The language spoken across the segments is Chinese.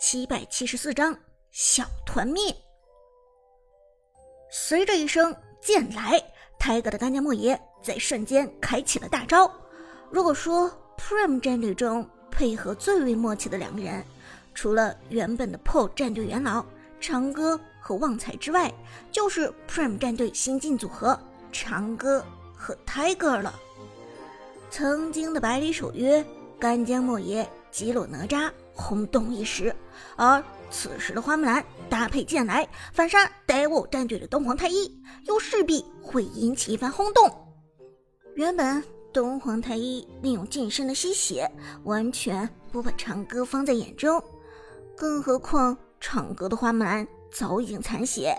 七百七十四章小团灭。随着一声剑来，泰戈的干将莫邪在瞬间开启了大招。如果说 Prime 战队中配合最为默契的两个人，除了原本的 PO 战队元老长歌和旺财之外，就是 Prime 战队新晋组合长歌和 Tiger 了。曾经的百里守约、干将莫邪、击落哪吒轰动一时，而此时的花木兰搭配剑来反杀 Devil 战队的东皇太一，又势必会引起一番轰动。原本东皇太一利用近身的吸血，完全不把长歌放在眼中，更何况长歌的花木兰早已经残血。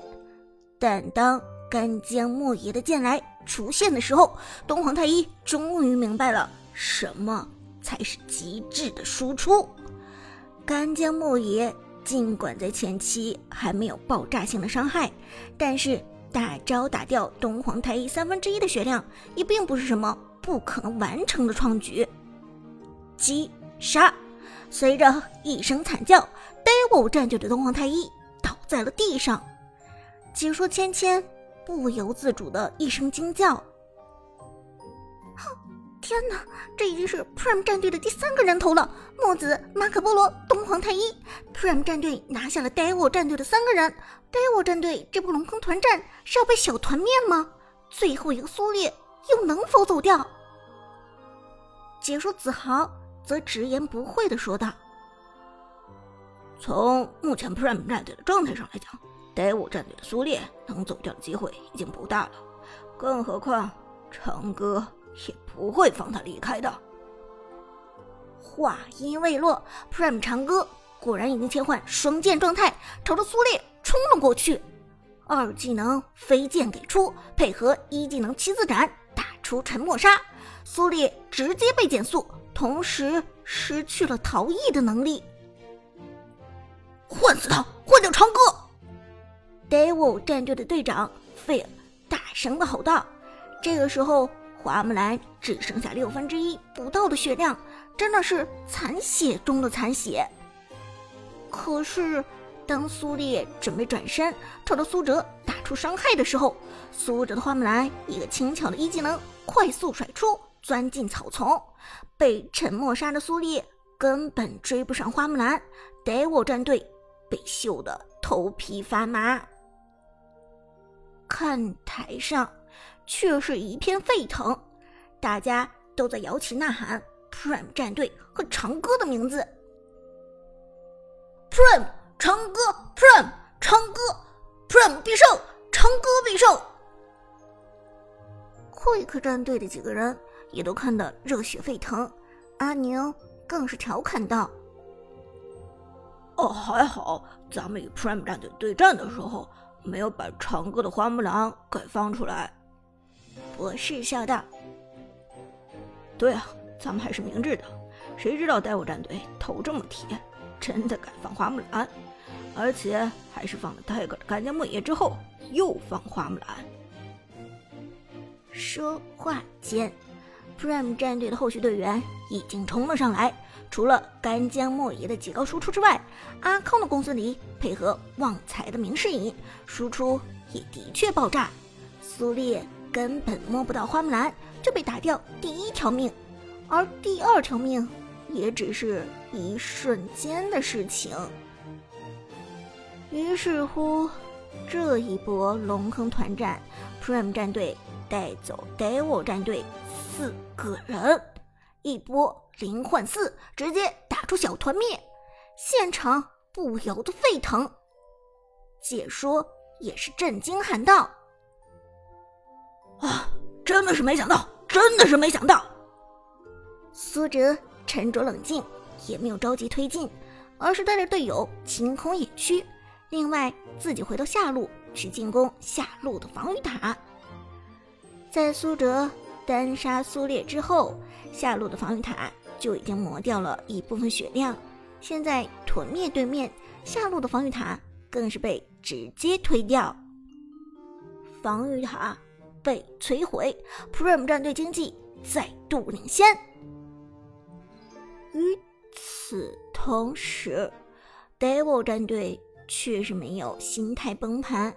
但当干将莫邪的剑来出现的时候，东皇太一终于明白了什么才是极致的输出。干将莫邪尽管在前期还没有爆炸性的伤害，但是大招打掉东皇太一三分之一的血量，也并不是什么不可能完成的创举。击杀！随着一声惨叫，Devil 战队的东皇太一倒在了地上。解说芊芊。不由自主的一声惊叫：“天哪，这已经是 Prime 战队的第三个人头了！墨子、马可波罗、东皇太一，Prime 战队拿下了 Devil 战队的三个人。Devil 战队这波龙坑团战是要被小团灭吗？最后一个苏烈又能否走掉？”解说子豪则直言不讳的说道：“从目前 Prime 战队的状态上来讲。” Devil 战队的苏烈能走掉的机会已经不大了，更何况长歌也不会放他离开的。话音未落，Prime 长歌果然已经切换双剑状态，朝着苏烈冲了过去。二技能飞剑给出，配合一技能七字斩打出沉默杀，苏烈直接被减速，同时失去了逃逸的能力。换死他，换掉长歌！Devil 战队的队长费尔大声的吼道：“这个时候，花木兰只剩下六分之一不到的血量，真的是残血中的残血。”可是，当苏烈准备转身朝着苏哲打出伤害的时候，苏哲的花木兰一个轻巧的一技能快速甩出，钻进草丛，被沉默杀的苏烈根本追不上花木兰。Devil 战队被秀得头皮发麻。看台上，却是一片沸腾，大家都在摇旗呐喊 Prime 战队和长歌的名字。Prime 长歌，Prime 长歌，Prime 必胜，长歌必胜。Quick 战队的几个人也都看得热血沸腾，阿宁更是调侃道：“哦，还好，咱们与 Prime 战队对战的时候。”没有把长歌的花木兰给放出来，博士笑道：“对啊，咱们还是明智的。谁知道 Devil 战队头这么铁，真的敢放花木兰，而且还是放了泰戈的干将莫邪之后又放花木兰。”说话间，Prime 战队的后续队员已经冲了上来。除了干将莫邪的极高输出之外，阿康的公孙离配合旺财的明世隐，输出也的确爆炸。苏烈根本摸不到花木兰，就被打掉第一条命，而第二条命也只是一瞬间的事情。于是乎，这一波龙坑团战，Prime 战队带走 Devil 战队四个人，一波。零换四，直接打出小团灭，现场不由得沸腾。解说也是震惊喊道：“啊，真的是没想到，真的是没想到！”苏哲沉着冷静，也没有着急推进，而是带着队友清空野区，另外自己回到下路去进攻下路的防御塔。在苏哲单杀苏烈之后，下路的防御塔。就已经磨掉了一部分血量，现在团灭对面下路的防御塔更是被直接推掉，防御塔被摧毁，Prime 战队经济再度领先。与此同时 Devil 战队却是没有心态崩盘。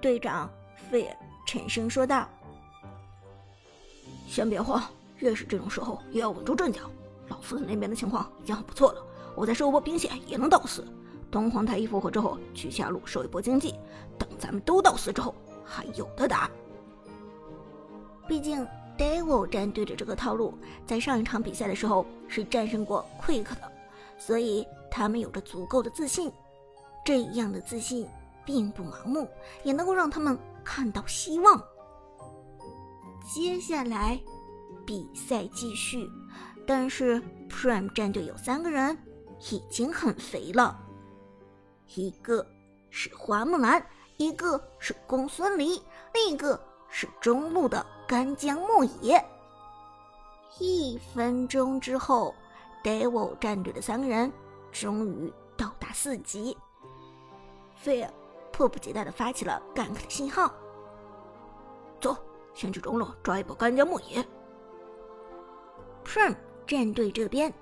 队长费尔沉声说道：“先别慌，越是这种时候越要稳住阵脚。老夫子那边的情况已经很不错了，我再收一波兵线也能到死。东皇太一复活之后去下路收一波经济，等咱们都到死之后还有的打。毕竟 Devil 战队的这个套路，在上一场比赛的时候是战胜过 Quick 的，所以他们有着足够的自信。这样的自信。”并不盲目，也能够让他们看到希望。接下来，比赛继续，但是 Prime 战队有三个人已经很肥了，一个是花木兰，一个是公孙离，另一个是中路的干将莫邪。一分钟之后，Devil 战队的三个人终于到达四级。菲尔。迫不及待地发起了 gank 的信号。走，先去中路抓一波干将莫邪。Prime 战队这边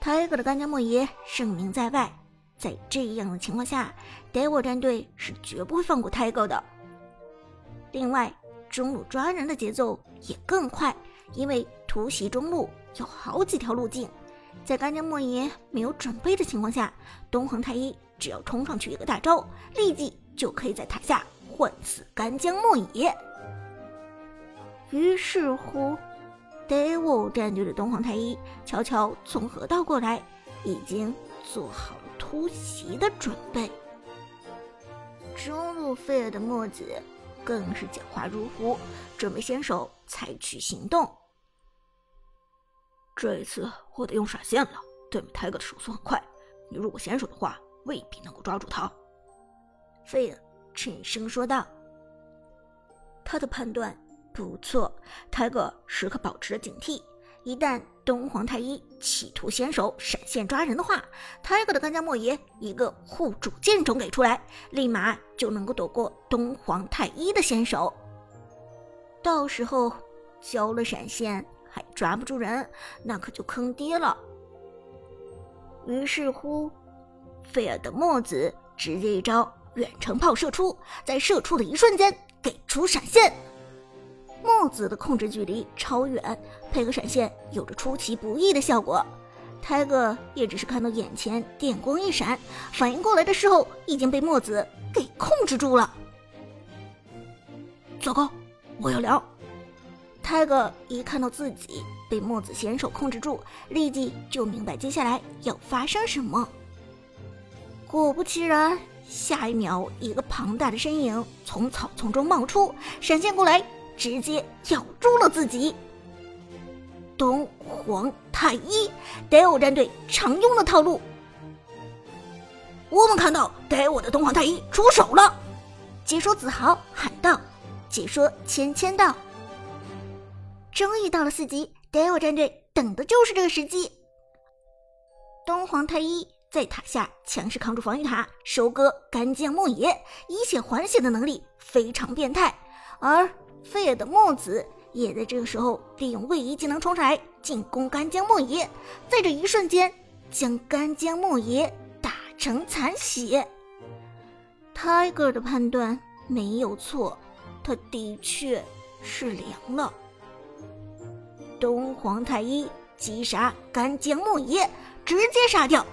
，Tiger 的干将莫邪盛名在外，在这样的情况下，Devil 战队是绝不会放过 Tiger 的。另外，中路抓人的节奏也更快，因为突袭中路有好几条路径，在干将莫邪没有准备的情况下，东皇太一只要冲上去一个大招，立即。就可以在塔下换死干将莫邪。于是乎，Devil 战队的东皇太一悄悄从河道过来，已经做好了突袭的准备。中路费尔的墨子更是狡猾如狐，准备先手采取行动。这一次我得用闪现了，对面泰哥的手速很快，你如果先手的话，未必能够抓住他。费恩沉声说道：“他的判断不错，泰戈时刻保持着警惕。一旦东皇太一企图先手闪现抓人的话，泰戈的干将莫邪一个护主剑种给出来，立马就能够躲过东皇太一的先手。到时候交了闪现还抓不住人，那可就坑爹了。”于是乎，费尔的墨子直接一招。远程炮射出，在射出的一瞬间给出闪现。墨子的控制距离超远，配合闪现有着出其不意的效果。泰哥也只是看到眼前电光一闪，反应过来的时候已经被墨子给控制住了。糟糕，我要凉！泰哥一看到自己被墨子先手控制住，立即就明白接下来要发生什么。果不其然。下一秒，一个庞大的身影从草丛中冒出，闪现过来，直接咬住了自己。东皇太一，Dell 战队常用的套路。我们看到 Devil 的东皇太一出手了，解说子豪喊道：“解说芊芊道，终于到了四级，Devil 战队等的就是这个时机。”东皇太一。在塔下强势扛住防御塔，收割干将莫邪，以血还血的能力非常变态。而费尔的墨子也在这个时候利用位移技能冲上来进攻干将莫邪，在这一瞬间将干将莫邪打成残血。Tiger 的判断没有错，他的确是凉了。东皇太一击杀干将莫邪，直接杀掉。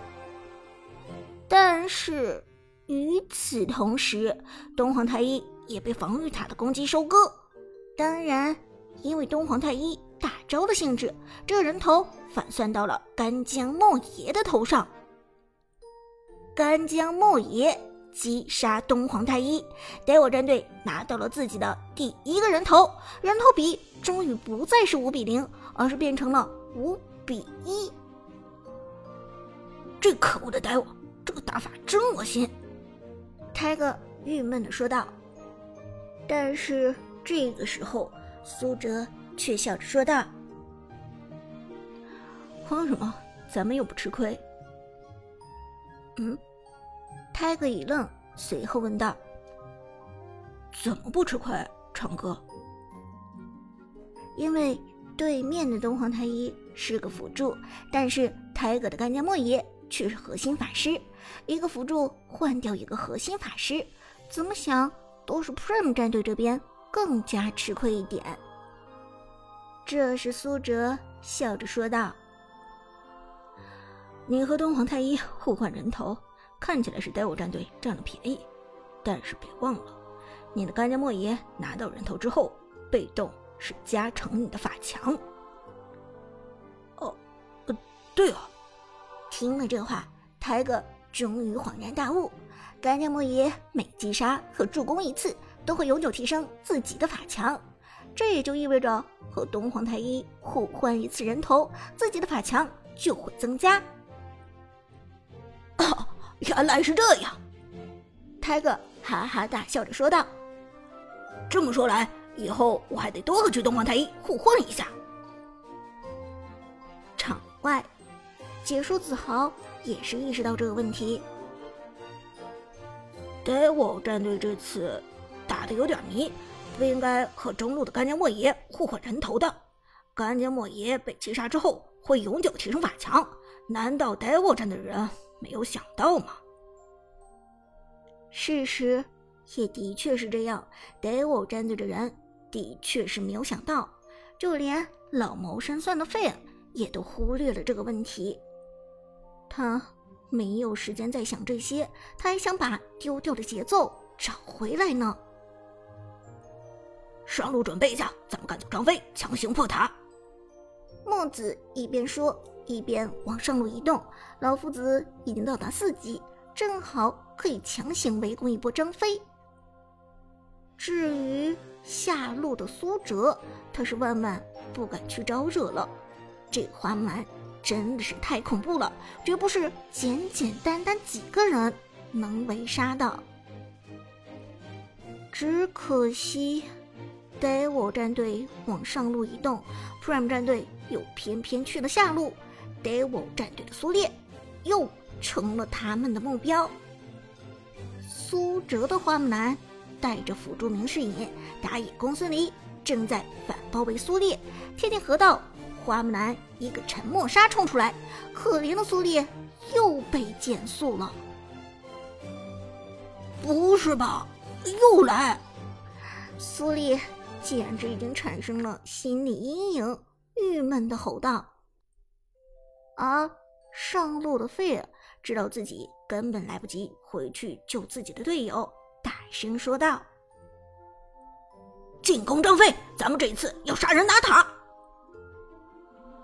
但是与此同时，东皇太一也被防御塔的攻击收割。当然，因为东皇太一大招的性质，这人头反算到了干将莫邪的头上。干将莫邪击杀东皇太一，Devil 战队拿到了自己的第一个人头，人头比终于不再是五比零，而是变成了五比一。这可恶的 Devil！这个打法真恶心，泰哥郁闷的说道。但是这个时候，苏哲却笑着说道：“慌什么？咱们又不吃亏。”嗯，泰哥一愣，随后问道：“怎么不吃亏，长哥？”因为对面的东皇太一是个辅助，但是泰哥的干将莫邪却是核心法师。一个辅助换掉一个核心法师，怎么想都是 Prime 战队这边更加吃亏一点。这时苏哲笑着说道：“你和东皇太一互换人头，看起来是 Devil 战队占了便宜，但是别忘了，你的干将莫邪拿到人头之后，被动是加成你的法强。”哦，呃，对啊。听了这话，泰哥终于恍然大悟：干将莫邪每击杀和助攻一次，都会永久提升自己的法强。这也就意味着，和东皇太一互换一次人头，自己的法强就会增加。哦，原来是这样！泰哥哈哈大笑着说道：“这么说来，以后我还得多和去东皇太一互换一下。”场外，解说子豪也是意识到这个问题。Devil 战队这次打的有点迷。不应该和中路的干将莫邪互换人头的。干将莫邪被击杀之后会永久提升法强，难道 Devil 战的人没有想到吗？事实也的确是这样，Devil 战队的人的确是没有想到，就连老谋深算的费恩也都忽略了这个问题。他没有时间再想这些，他还想把丢掉的节奏找回来呢。上路准备一下，咱们赶走张飞，强行破塔。墨子一边说，一边往上路移动。老夫子已经到达四级，正好可以强行围攻一波张飞。至于下路的苏哲，他是万万不敢去招惹了。这花木兰真的是太恐怖了，绝不是简简单单几个人能围杀的。只可惜。Devil 战队往上路移动，Prime 战队又偏偏去了下路，Devil 战队的苏烈又成了他们的目标。苏哲的花木兰带着辅助明世隐、打野公孙离，正在反包围苏烈。天庭河道，花木兰一个沉默杀冲出来，可怜的苏烈又被减速了。不是吧？又来？苏烈。简直已经产生了心理阴影，郁闷的吼道。而上路的费尔知道自己根本来不及回去救自己的队友，大声说道：“进攻张飞，咱们这一次要杀人拿塔。”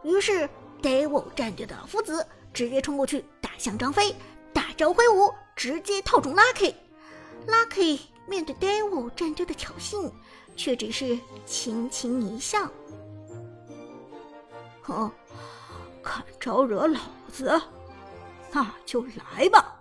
于是 Devil 战队的夫子直接冲过去打向张飞，大招挥舞，直接套中 Lucky。Lucky 面对 Devil 战队的挑衅。却只是轻轻一笑。哼，敢招惹老子，那就来吧！